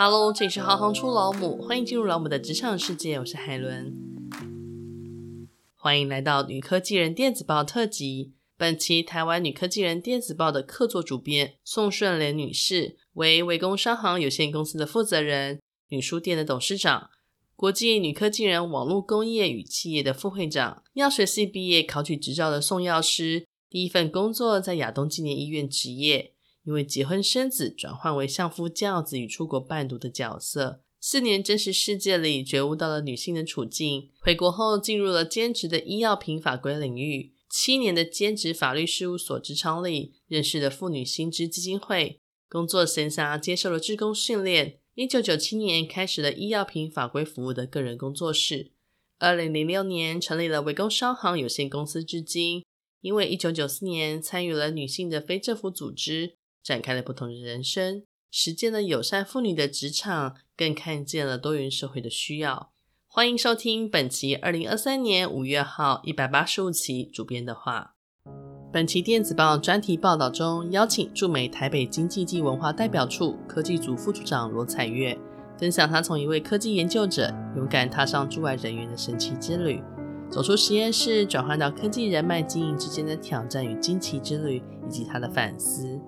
Hello，这里是行行出老母，欢迎进入老母的职场世界，我是海伦。欢迎来到女科技人电子报特辑。本期台湾女科技人电子报的客座主编宋顺莲女士，为维工商行有限公司的负责人，女书店的董事长，国际女科技人网络工业与企业的副会长，药学系毕业考取执照的宋药师，第一份工作在亚东纪念医院执业。因为结婚生子，转换为相夫教子与出国伴读的角色。四年真实世界里，觉悟到了女性的处境。回国后，进入了兼职的医药品法规领域。七年的兼职法律事务所职场里，认识了妇女薪资基金会。工作闲暇，接受了志工训练。一九九七年，开始了医药品法规服务的个人工作室。二零零六年，成立了维工商行有限公司，至今。因为一九九四年参与了女性的非政府组织。展开了不同的人生，实践了友善妇女的职场，更看见了多元社会的需要。欢迎收听本期二零二三年五月号一百八十五期主编的话。本期电子报专题报道中，邀请驻美台北经济暨文化代表处科技组副组长罗彩月，分享她从一位科技研究者勇敢踏上驻外人员的神奇之旅，走出实验室转换到科技人脉经营之间的挑战与惊奇之旅，以及她的反思。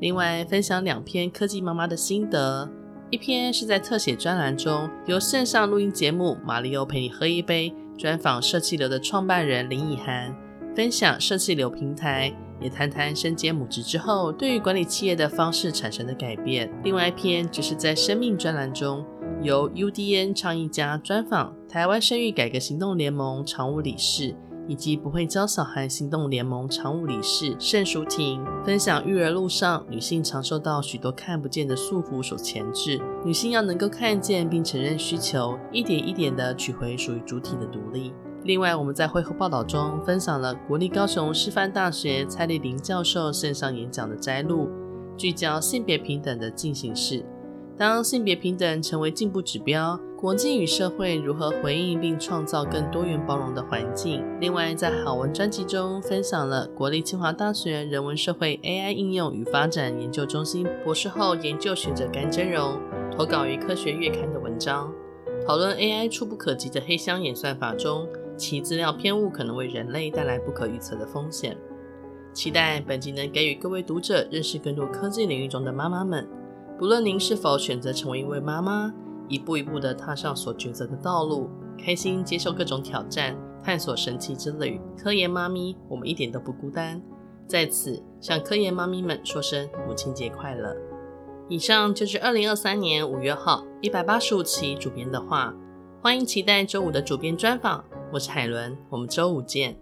另外，分享两篇科技妈妈的心得。一篇是在特写专栏中，由线上录音节目《马里欧陪你喝一杯》专访社企流的创办人林以涵，分享社企流平台，也谈谈身兼母职之后对于管理企业的方式产生的改变。另外一篇就是在生命专栏中，由 UDN 倡议家专访台湾生育改革行动联盟常务理事。以及不会教小孩行动联盟常务理事盛淑婷分享育儿路上，女性常受到许多看不见的束缚所钳制，女性要能够看见并承认需求，一点一点地取回属于主体的独立。另外，我们在会后报道中分享了国立高雄师范大学蔡丽玲教授线上演讲的摘录，聚焦性别平等的进行式。当性别平等成为进步指标，国际与社会如何回应并创造更多元包容的环境？另外，在好文专辑中分享了国立清华大学人文社会 AI 应用与发展研究中心博士后研究学者甘真荣投稿于科学月刊的文章，讨论 AI 触不可及的黑箱演算法中，其资料偏误可能为人类带来不可预测的风险。期待本集能给予各位读者认识更多科技领域中的妈妈们。不论您是否选择成为一位妈妈，一步一步地踏上所抉择的道路，开心接受各种挑战，探索神奇之旅。科研妈咪，我们一点都不孤单。在此向科研妈咪们说声母亲节快乐。以上就是二零二三年五月号一百八十五期主编的话。欢迎期待周五的主编专访。我是海伦，我们周五见。